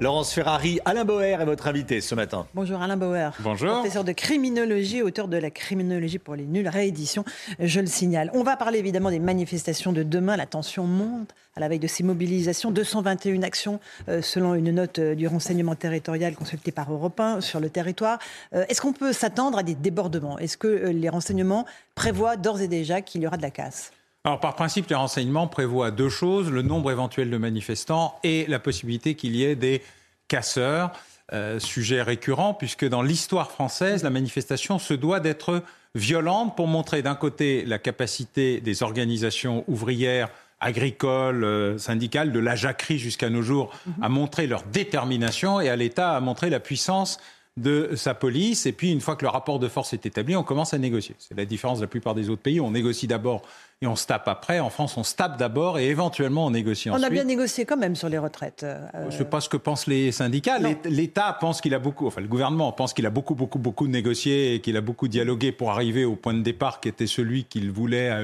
Laurence Ferrari, Alain Boer est votre invité ce matin. Bonjour Alain Bauer. Bonjour. Professeur de criminologie, auteur de la criminologie pour les nuls, réédition, je le signale. On va parler évidemment des manifestations de demain. La tension monte à la veille de ces mobilisations. 221 actions euh, selon une note euh, du renseignement territorial consultée par Europe 1 sur le territoire. Euh, Est-ce qu'on peut s'attendre à des débordements? Est-ce que les renseignements prévoient d'ores et déjà qu'il y aura de la casse? Alors, par principe, les renseignements prévoient deux choses le nombre éventuel de manifestants et la possibilité qu'il y ait des casseurs. Euh, sujet récurrent, puisque dans l'histoire française, la manifestation se doit d'être violente pour montrer d'un côté la capacité des organisations ouvrières, agricoles, euh, syndicales, de la jacquerie jusqu'à nos jours, à montrer leur détermination et à l'État à montrer la puissance de sa police. Et puis, une fois que le rapport de force est établi, on commence à négocier. C'est la différence de la plupart des autres pays. On négocie d'abord et on se tape après. En France, on se tape d'abord et éventuellement on négocie On ensuite. a bien négocié quand même sur les retraites. euh, Je ne sais pas ce que pensent les syndicats. L'État- pense qu'il a beaucoup, enfin le gouvernement pense qu'il a beaucoup, beaucoup, beaucoup négocié et qu'il a beaucoup dialogué pour arriver au point de départ qui était celui qu'il voulait à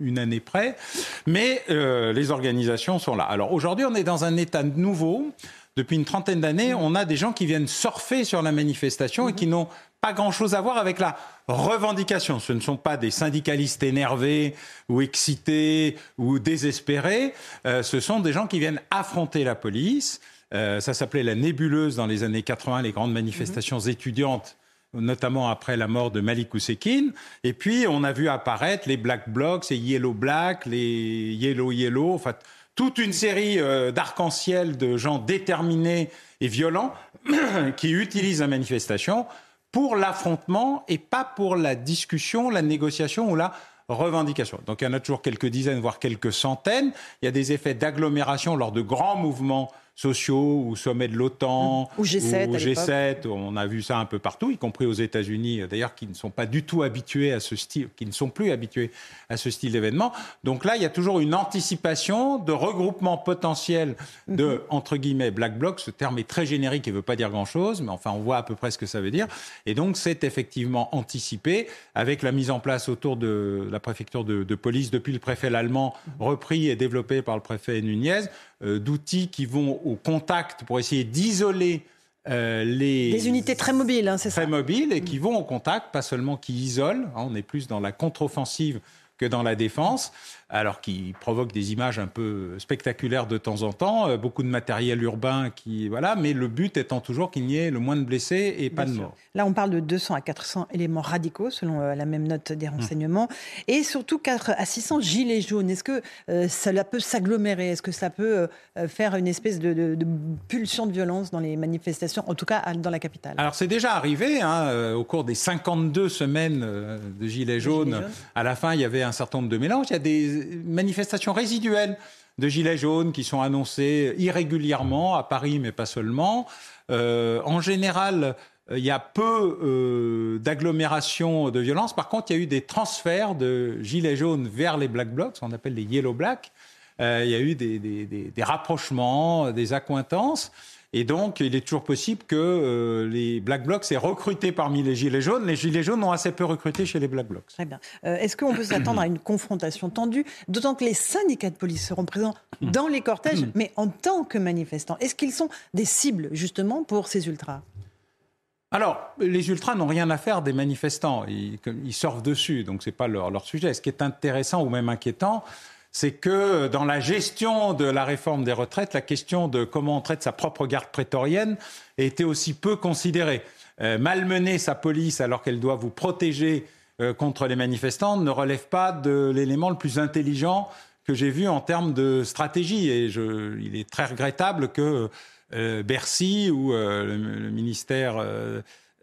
une année près. Mais euh, les organisations sont là. Alors aujourd'hui, on est dans un état nouveau. Depuis une trentaine d'années, on a des gens qui viennent surfer sur la manifestation et qui n'ont pas grand-chose à voir avec la revendication. Ce ne sont pas des syndicalistes énervés ou excités ou désespérés. Euh, ce sont des gens qui viennent affronter la police. Euh, ça s'appelait la nébuleuse dans les années 80, les grandes manifestations étudiantes notamment après la mort de Malik Oussekine. Et puis, on a vu apparaître les Black Blocs, les Yellow Black, les Yellow Yellow, enfin, toute une série euh, d'arc-en-ciel de gens déterminés et violents qui utilisent la manifestation pour l'affrontement et pas pour la discussion, la négociation ou la revendication. Donc il y en a toujours quelques dizaines, voire quelques centaines. Il y a des effets d'agglomération lors de grands mouvements sociaux ou sommet de l'OTAN Ou G7 ou à l'époque. G7. On a vu ça un peu partout, y compris aux États-Unis, euh, d'ailleurs, qui ne sont pas du tout habitués à ce style, qui ne sont plus habitués à ce style d'événement. Donc là, il y a toujours une anticipation de regroupement potentiel de, Mhm. entre guillemets, black bloc. Ce terme est très générique et ne veut pas dire grand-chose, mais enfin, on voit à peu près ce que ça veut dire. Et donc, c'est effectivement anticipé avec la mise en place autour de la préfecture de, de police depuis le préfet l'allemand, repris et développé par le préfet Nunez, d'outils qui vont au contact pour essayer d'isoler euh, les Des unités très mobiles, hein, c'est ça très mobiles et qui vont au contact, pas seulement qui isolent. hein, on est plus dans la contre-offensive que dans la défense, alors qui provoque des images un peu spectaculaires de temps en temps, euh, beaucoup de matériel urbain qui voilà, mais le but étant toujours qu'il n'y ait le moins de blessés et pas de morts. Là, on parle de 200 à 400 éléments radicaux, selon euh, la même note des renseignements, et surtout 4 à 600 gilets jaunes. Est-ce que euh, cela peut s'agglomérer? Est-ce que ça peut euh, faire une espèce de, de- de pulsion de violence dans les manifestations, en tout cas dans la capitale? Alors c'est déjà arrivé hein, au cours des 52 semaines de Gilets jaunes. Gilets jaunes. À la fin, il y avait un certain nombre de mélanges. Il y a des manifestations résiduelles de Gilets jaunes qui sont annoncées irrégulièrement à Paris, mais pas seulement. Euh, en général, euh, il y a peu euh, d'agglomérations de violence. Par contre, il y a eu des transferts de Gilets jaunes vers les Black Blocs, ce qu'on appelle les Yellow Black. Euh, il y a eu des rapprochements, des accointances. Et donc, il est toujours possible que euh, les Black Blocs aient recruté parmi les Gilets jaunes. Les Gilets jaunes ont assez peu recruté chez les Black Blocs. Très bien. Euh, Est-ce qu'on peut s'attendre à une confrontation tendue, d'autant que les syndicats de police seront présents Hmm. dans les cortèges, mais en tant que manifestants? Est-ce qu'ils sont des cibles, justement, pour ces ultras? Alors, les ultras n'ont rien à faire des manifestants. Ils, surfent dessus, donc ce n'est pas leur, leur sujet. Ce qui est intéressant ou même inquiétant, c'est que dans la gestion de la réforme des retraites, la question de comment on traite sa propre garde prétorienne été aussi peu considérée. Euh, malmener sa police alors qu'elle doit vous protéger euh, contre les manifestants ne relève pas de l'élément le plus intelligent que j'ai vu en termes de stratégie. Et il est très regrettable que euh, Bercy ou euh, le, ministère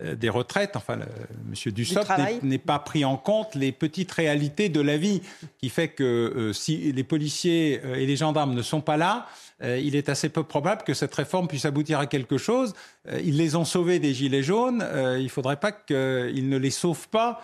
des retraites, enfin, M. Dussopt n'est pas pris en compte les petites réalités de la vie, qui fait que euh, si les policiers euh, et les gendarmes ne sont pas là, il est assez peu probable que cette réforme puisse aboutir à quelque chose. ils les ont sauvés des Gilets jaunes, il ne faudrait pas qu'ils ne les sauvent pas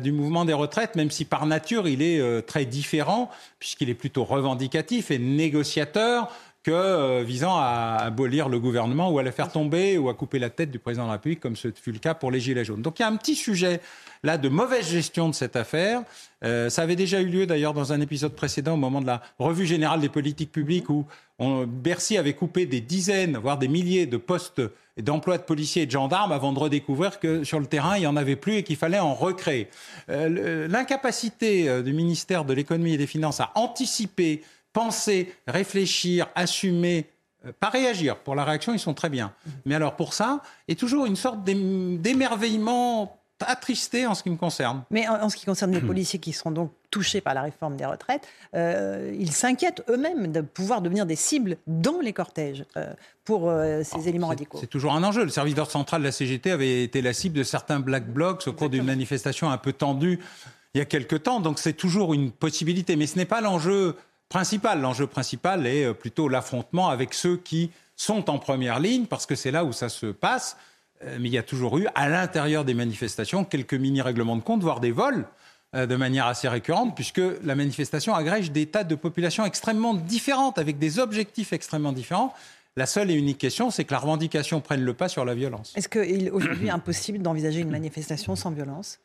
du mouvement des retraites, même si par nature il est très différent, puisqu'il est plutôt revendicatif et négociateur que euh, visant à abolir le gouvernement ou à le faire tomber ou à couper la tête du président de la République, comme ce fut le cas pour les Gilets jaunes. Donc il y a un petit sujet là de mauvaise gestion de cette affaire. Euh, ça avait déjà eu lieu d'ailleurs dans un épisode précédent au moment de la revue générale des politiques publiques où Bercy avait coupé des dizaines, voire des milliers de postes d'emplois de policiers et de gendarmes avant de redécouvrir que sur le terrain, il n'y en avait plus et qu'il fallait en recréer. Euh, l'incapacité du ministère de l'économie et des finances à anticiper penser, réfléchir, assumer, euh, pas réagir. Pour la réaction, ils sont très bien. Mais alors pour ça, il y a toujours une sorte d'émerveillement attristé en ce qui me concerne. Mais en, ce qui concerne les policiers qui seront donc touchés par la réforme des retraites, euh, ils s'inquiètent eux-mêmes de pouvoir devenir des cibles dans les cortèges euh, pour ces éléments radicaux. C'est toujours un enjeu. Le service d'ordre central de la CGT avait été la cible de certains black blocs au cours d'une manifestation un peu tendue il y a quelque temps. Donc c'est toujours une possibilité. Mais ce n'est pas l'enjeu L'enjeu principal est euh, plutôt l'affrontement avec ceux qui sont en première ligne, parce que c'est là où ça se passe. Euh, mais il y a toujours eu, à l'intérieur des manifestations, quelques mini-règlements de compte, voire des vols euh, de manière assez récurrente, puisque la manifestation agrège des tas de populations extrêmement différentes, avec des objectifs extrêmement différents. La seule et unique question, c'est que la revendication prenne le pas sur la violence. Est-ce qu'il est aujourd'hui impossible d'envisager une manifestation sans violence?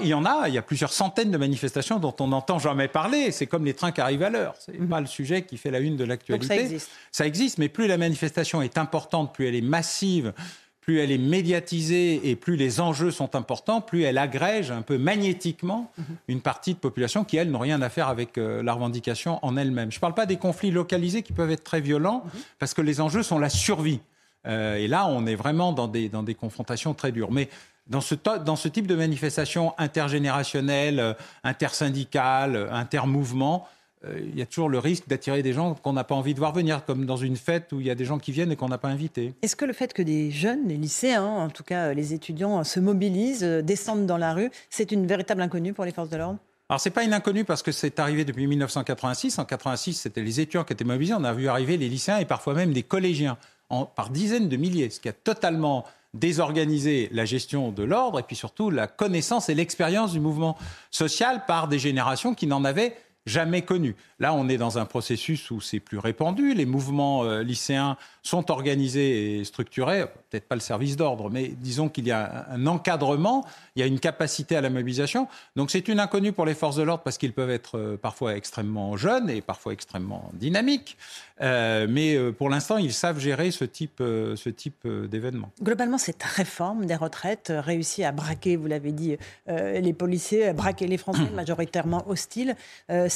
Il y en a, il y a plusieurs centaines de manifestations dont on n'entend jamais parler. C'est comme les trains qui arrivent à l'heure. Ce n'est mhm. pas le sujet qui fait la une de l'actualité. Ça existe. Ça existe, mais plus la manifestation est importante, plus elle est massive, plus elle est médiatisée et plus les enjeux sont importants, plus elle agrège un peu magnétiquement mhm. une partie de population qui, elle, n'ont rien à faire avec euh, la revendication en elle-même. Je ne parle pas des conflits localisés qui peuvent être très violents, mhm. parce que les enjeux sont la survie. Euh, et là, on est vraiment dans des, dans des confrontations très dures. Mais dans ce, dans ce type de manifestation intergénérationnelle, euh, intersyndicale, euh, intermouvement, euh, il y a toujours le risque d'attirer des gens qu'on n'a pas envie de voir venir, comme dans une fête où il y a des gens qui viennent et qu'on n'a pas invités. Est-ce que le fait que des jeunes, les lycéens, en tout cas les étudiants, se mobilisent, descendent dans la rue, c'est une véritable inconnue pour les forces de l'ordre? Alors, c'est pas une inconnue parce que c'est arrivé depuis 1986. En 86, c'était les étudiants qui étaient mobilisés. On a vu arriver les lycéens et parfois même des collégiens en, par dizaines de milliers, ce qui a totalement désorganiser la gestion de l'ordre et puis surtout la connaissance et l'expérience du mouvement social par des générations qui n'en avaient jamais connu. Là, on est dans un processus où c'est plus répandu. Les mouvements euh, lycéens sont organisés et structurés. Peut-être pas le service d'ordre, mais disons qu'il y a un encadrement, il y a une capacité à la mobilisation. Donc c'est une inconnue pour les forces de l'ordre parce qu'ils peuvent être euh, parfois extrêmement jeunes et parfois extrêmement dynamiques. Euh, mais pour l'instant, ils savent gérer ce type, ce type d'événement. Globalement, cette réforme des retraites réussit à braquer, vous l'avez dit, les policiers, à braquer les Français majoritairement hostiles.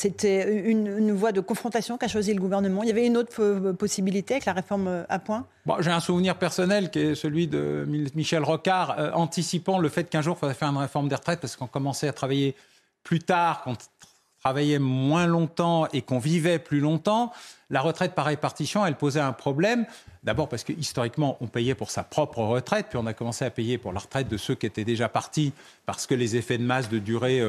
C'était une, voie de confrontation qu'a choisi le gouvernement. Il y avait une autre euh, possibilité avec la réforme euh, à point? J'ai un souvenir personnel qui est celui de Michel Rocard, euh, anticipant le fait qu'un jour, il faudrait faire une réforme des retraites parce qu'on commençait à travailler plus tard, qu'on travaillait moins longtemps et qu'on vivait plus longtemps. La retraite par répartition, elle posait un problème. D'abord parce que historiquement, on payait pour sa propre retraite, puis on a commencé à payer pour la retraite de ceux qui étaient déjà partis parce que les effets de masse de durée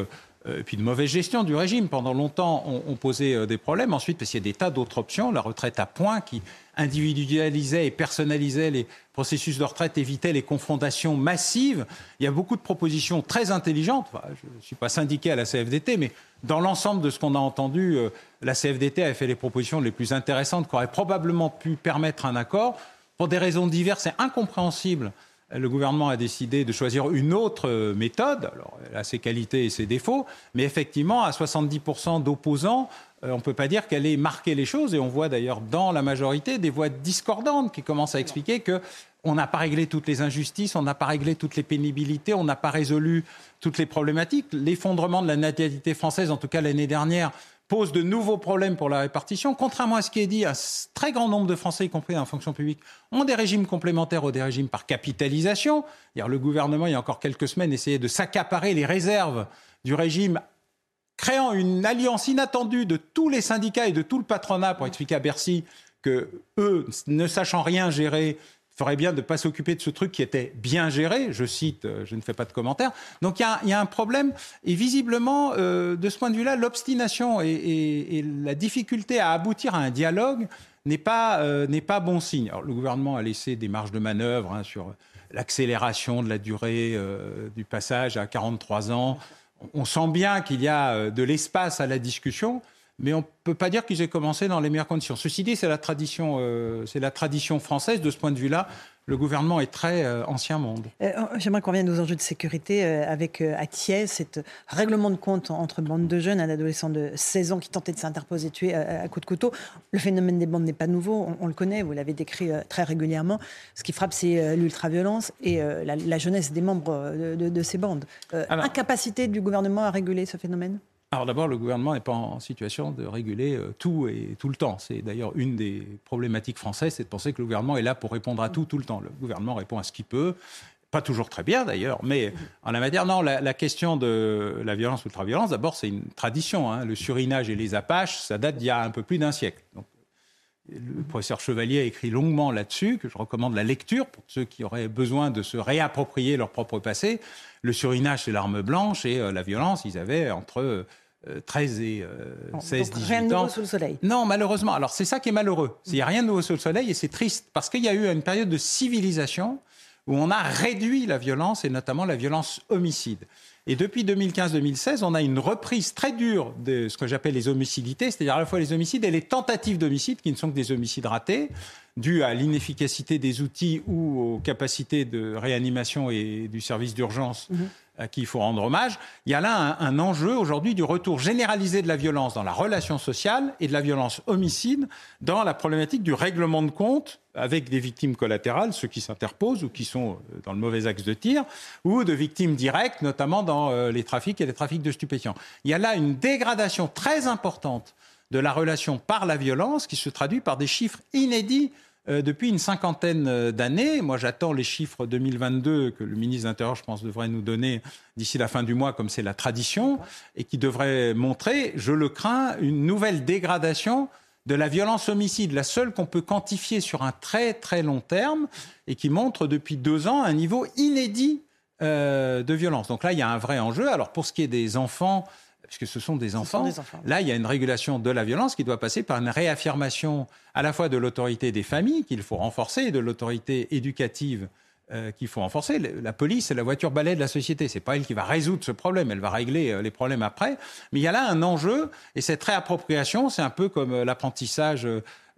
et puis de mauvaise gestion du régime. Pendant longtemps, on, posait euh, des problèmes. Ensuite, parce qu'il y a des tas d'autres options, la retraite à points qui individualisait et personnalisait les processus de retraite, évitait les confrontations massives. Il y a beaucoup de propositions très intelligentes. je ne suis pas syndiqué à la CFDT, mais dans l'ensemble de ce qu'on a entendu, euh, la CFDT a fait les propositions les plus intéressantes qui auraient probablement pu permettre un accord. Pour des raisons diverses et incompréhensibles, le gouvernement a décidé de choisir une autre euh, méthode. Alors, elle a ses qualités et ses défauts, mais effectivement, à 70% d'opposants, euh, on ne peut pas dire qu'elle ait marqué les choses. Et on voit d'ailleurs dans la majorité des voix discordantes qui commencent à expliquer que on n'a pas réglé toutes les injustices, on n'a pas réglé toutes les pénibilités, on n'a pas résolu toutes les problématiques. L'effondrement de la natalité française, en tout cas l'année dernière, pose de nouveaux problèmes pour la répartition. Contrairement à ce qui est dit, un très grand nombre de Français, y compris dans la fonction publique, ont des régimes complémentaires ou des régimes par capitalisation. Le gouvernement, il y a encore quelques semaines, essayait de s'accaparer les réserves du régime créant une alliance inattendue de tous les syndicats et de tout le patronat pour expliquer à Bercy que eux, ne sachant rien gérer, ferait bien de ne pas s'occuper de ce truc qui était bien géré. Je cite, euh, je ne fais pas de commentaires. Donc il y, a un problème. Et visiblement, euh, de ce point de vue-là, l'obstination et, la difficulté à aboutir à un dialogue n'est pas, euh, pas bon signe. Le gouvernement a laissé des marges de manœuvre hein, sur l'accélération de la durée du passage à 43 ans. On sent bien qu'il y a de l'espace à la discussion mais on ne peut pas dire qu'ils aient commencé dans les meilleures conditions. Ceci dit, c'est la tradition, euh, c'est la tradition française de ce point de vue-là. Le gouvernement est très euh, ancien monde. Euh, j'aimerais qu'on revienne aux enjeux de sécurité avec à Thiès, cet règlement de compte entre bandes de jeunes, un adolescent de 16 ans qui tentait de s'interposer, tuer à, coups de couteau. Le phénomène des bandes n'est pas nouveau, on, le connaît, vous l'avez décrit très régulièrement. Ce qui frappe, c'est l'ultra-violence et la, jeunesse des membres de, ces bandes. incapacité du gouvernement à réguler ce phénomène? Alors d'abord, le gouvernement n'est pas en situation de réguler euh, tout et tout le temps. C'est d'ailleurs une des problématiques françaises, c'est de penser que le gouvernement est là pour répondre à tout tout le temps. Le gouvernement répond à ce qu'il peut, pas toujours très bien d'ailleurs, mais en la matière, non, la, question de la violence ou ultra-violence, d'abord, c'est une tradition. Hein. Le surinage et les apaches, ça date d'il y a un peu plus d'un siècle. Donc, le professeur Chevalier a écrit longuement là-dessus, que je recommande la lecture pour ceux qui auraient besoin de se réapproprier leur propre passé. Le surinage, c'est l'arme blanche et euh, la violence, ils avaient entre 13 euh, et 16, euh, 18 rien de nouveau sous le soleil. Non, malheureusement. Alors c'est ça qui est malheureux. Il n'y a rien de nouveau sous le soleil et c'est triste parce qu'il y a eu une période de civilisation où on a réduit la violence et notamment la violence homicide. Et depuis 2015-2016, on a une reprise très dure de ce que j'appelle les homicidités, c'est-à-dire à la fois les homicides et les tentatives d'homicide, qui ne sont que des homicides ratés, dus à l'inefficacité des outils ou aux capacités de réanimation et du service d'urgence mhm à qui il faut rendre hommage. Il y a là un, enjeu aujourd'hui du retour généralisé de la violence dans la relation sociale et de la violence homicide dans la problématique du règlement de compte avec des victimes collatérales, ceux qui s'interposent ou qui sont euh, dans le mauvais axe de tir, ou de victimes directes, notamment dans euh, les trafics et les trafics de stupéfiants. Il y a là une dégradation très importante de la relation par la violence qui se traduit par des chiffres inédits euh, depuis une cinquantaine euh, d'années. Moi, j'attends les chiffres 2022 que le ministre de l'Intérieur, je pense, devrait nous donner d'ici la fin du mois, comme c'est la tradition, et qui devraient montrer, je le crains, une nouvelle dégradation de la violence homicide, la seule qu'on peut quantifier sur un très très long terme, et qui montre depuis deux ans un niveau inédit euh, de violence. Donc là, il y a un vrai enjeu. Alors pour ce qui est des enfants, puisque ce sont des enfants. Là, il y a une régulation de la violence qui doit passer par une réaffirmation à la fois de l'autorité des familles qu'il faut renforcer et de l'autorité éducative euh, qu'il faut renforcer. La police, c'est la voiture balai de la société. C'est pas elle qui va résoudre ce problème. Elle va régler euh, les problèmes après. Mais il y a là un enjeu et cette réappropriation, c'est un peu comme euh, l'apprentissage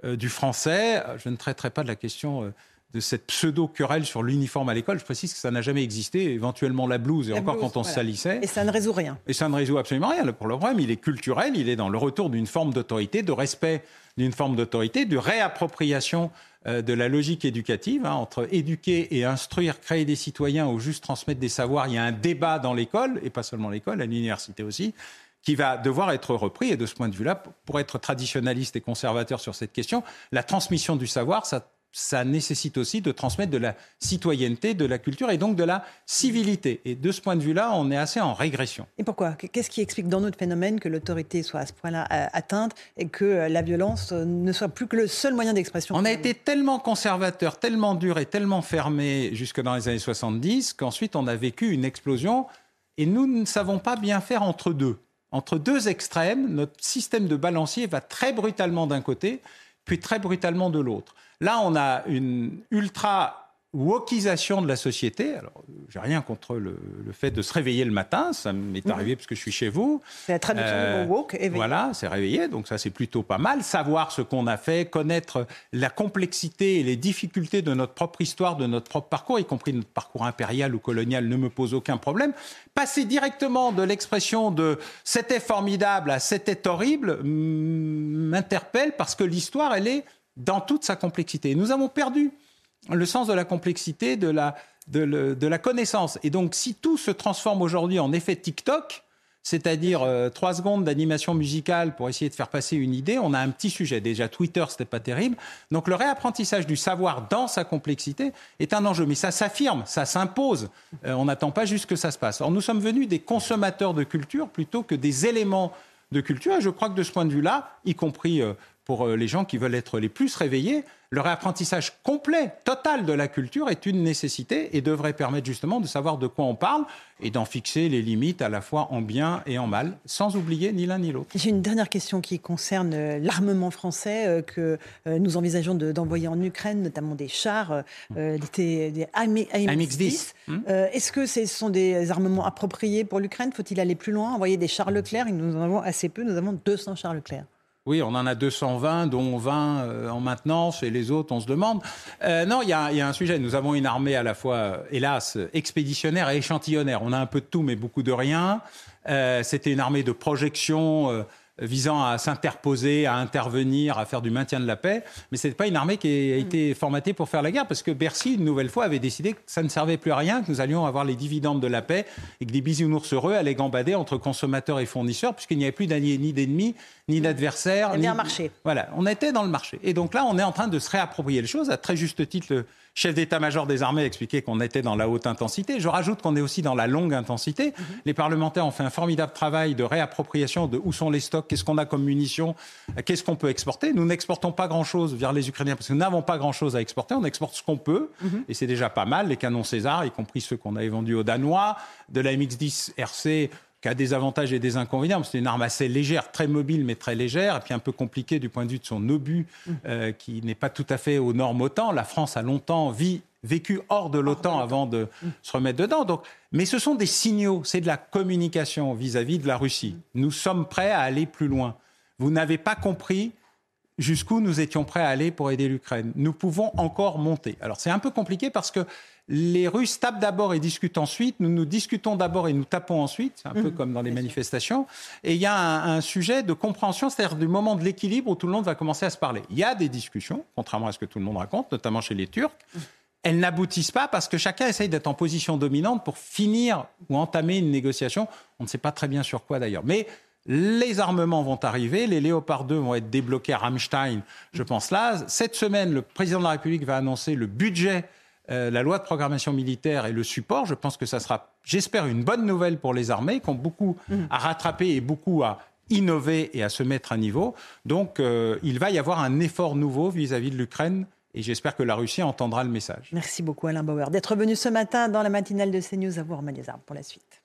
du français. Je ne traiterai pas de la question de cette pseudo-querelle sur l'uniforme à l'école. Je précise que ça n'a jamais existé, éventuellement la blouse, et encore quand on se salissait. Et ça ne résout rien. Et ça ne résout absolument rien. Pour le problème, il est culturel, il est dans le retour d'une forme d'autorité, de respect d'une forme d'autorité, de réappropriation euh, de la logique éducative, hein, entre éduquer et instruire, créer des citoyens ou juste transmettre des savoirs. Il y a un débat dans l'école, et pas seulement l'école, à l'université aussi, qui va devoir être repris. Et de ce point de vue-là, pour être traditionnaliste et conservateur sur cette question, la transmission du savoir, ça ça nécessite aussi de transmettre de la citoyenneté, de la culture et donc de la civilité. Et de ce point de vue-là, on est assez en régression. Et pourquoi? Qu'est-ce qui explique dans notre phénomène que l'autorité soit à ce point-là euh, atteinte et que euh, la violence euh, ne soit plus que le seul moyen d'expression? On a été tellement conservateur, tellement dur et tellement fermé jusque dans les années 70 qu'ensuite on a vécu une explosion et nous ne savons pas bien faire entre deux. Entre deux extrêmes, notre système de balancier va très brutalement d'un côté, puis très brutalement de l'autre. Là, on a une ultra wokisation de la société. Alors, j'ai rien contre le, fait de se réveiller le matin, ça m'est arrivé parce que je suis chez vous. C'est la traduction du mot euh, woke, Voilà, c'est réveillé, donc ça c'est plutôt pas mal. Savoir ce qu'on a fait, connaître la complexité et les difficultés de notre propre histoire, de notre propre parcours, y compris notre parcours impérial ou colonial, ne me pose aucun problème. Passer directement de l'expression de c'était formidable à c'était horrible m'interpelle parce que l'histoire, elle est dans toute sa complexité. Nous avons perdu le sens de la complexité, de la, de, la connaissance. Et donc, si tout se transforme aujourd'hui en effet TikTok, c'est-à-dire euh, trois secondes d'animation musicale pour essayer de faire passer une idée, on a un petit sujet. Déjà, Twitter, c'était pas terrible. Donc, le réapprentissage du savoir dans sa complexité est un enjeu. Mais ça s'affirme, ça s'impose. Euh, on n'attend pas juste que ça se passe. Or, nous sommes venus des consommateurs de culture plutôt que des éléments de culture. Et je crois que de ce point de vue-là, y compris euh, pour euh, les gens qui veulent être les plus réveillés, le réapprentissage complet, total de la culture est une nécessité et devrait permettre justement de savoir de quoi on parle et d'en fixer les limites à la fois en bien et en mal, sans oublier ni l'un ni l'autre. J'ai une dernière question qui concerne euh, l'armement français euh, que nous envisageons d'envoyer en Ukraine, notamment des chars, des, AMX-10. Hmm. Est-ce que ce sont des armements appropriés pour l'Ukraine? Faut-il aller plus loin, envoyer des chars Leclerc? Nous en avons assez peu, nous avons 200 chars Leclerc. Oui, on en a 220, dont 20 euh, en maintenance, et les autres, on se demande. Euh, non, il y, a, un sujet. Nous avons une armée à la fois, euh, hélas, expéditionnaire et échantillonnaire. On a un peu de tout, mais beaucoup de rien. C'était une armée de projection visant à s'interposer, à intervenir, à faire du maintien de la paix. Mais ce n'est pas une armée qui a été formatée pour faire la guerre, parce que Bercy, une nouvelle fois, avait décidé que ça ne servait plus à rien, que nous allions avoir les dividendes de la paix et que des bisounours heureux allaient gambader entre consommateurs et fournisseurs, puisqu'il n'y avait plus d'alliés ni d'ennemis, ni y avait un marché. Voilà, on était dans le marché. Et donc là, on est en train de se réapproprier les choses, à très juste titre. Le chef d'état-major des armées a expliqué qu'on était dans la haute intensité. Je rajoute qu'on est aussi dans la longue intensité. Mhm. Les parlementaires ont fait un formidable travail de réappropriation de où sont les stocks, qu'est-ce qu'on a comme munitions, qu'est-ce qu'on peut exporter. Nous n'exportons pas grand-chose vers les Ukrainiens parce que nous n'avons pas grand-chose à exporter. On exporte ce qu'on peut mhm. et c'est déjà pas mal. Les canons César, y compris ceux qu'on avait vendus aux Danois, de la MX-10 RC qui a des avantages et des inconvénients. C'est une arme assez légère, très mobile, mais très légère, et puis un peu compliquée du point de vue de son obus, mm. euh, qui n'est pas tout à fait aux normes OTAN. La France a longtemps vécu hors de l'OTAN avant de mm. se remettre dedans. Donc, mais ce sont des signaux, c'est de la communication vis-à-vis de la Russie. Mm. Nous sommes prêts à aller plus loin. Vous n'avez pas compris jusqu'où nous étions prêts à aller pour aider l'Ukraine. Nous pouvons encore monter. Alors c'est un peu compliqué parce que les Russes tapent d'abord et discutent ensuite. Nous nous discutons d'abord et nous tapons ensuite. Un peu mmh. comme dans les manifestations. Et il y a un, sujet de compréhension, c'est-à-dire du moment de l'équilibre où tout le monde va commencer à se parler. Il y a des discussions, contrairement à ce que tout le monde raconte, notamment chez les Turcs. Mmh. Elles n'aboutissent pas parce que chacun essaye d'être en position dominante pour finir ou entamer une négociation. On ne sait pas très bien sur quoi d'ailleurs. Mais les armements vont arriver, les Léopard 2 vont être débloqués à Rammstein, je pense là. Cette semaine, le président de la République va annoncer le budget euh, la loi de programmation militaire et le support, je pense que ça sera, j'espère, une bonne nouvelle pour les armées qui ont beaucoup mmh. à rattraper et beaucoup à innover et à se mettre à niveau. Donc, euh, il va y avoir un effort nouveau vis-à-vis de l'Ukraine et j'espère que la Russie entendra le message. Merci beaucoup Alain Bauer d'être venu ce matin dans la matinale de CNews à vous, Romain pour la suite.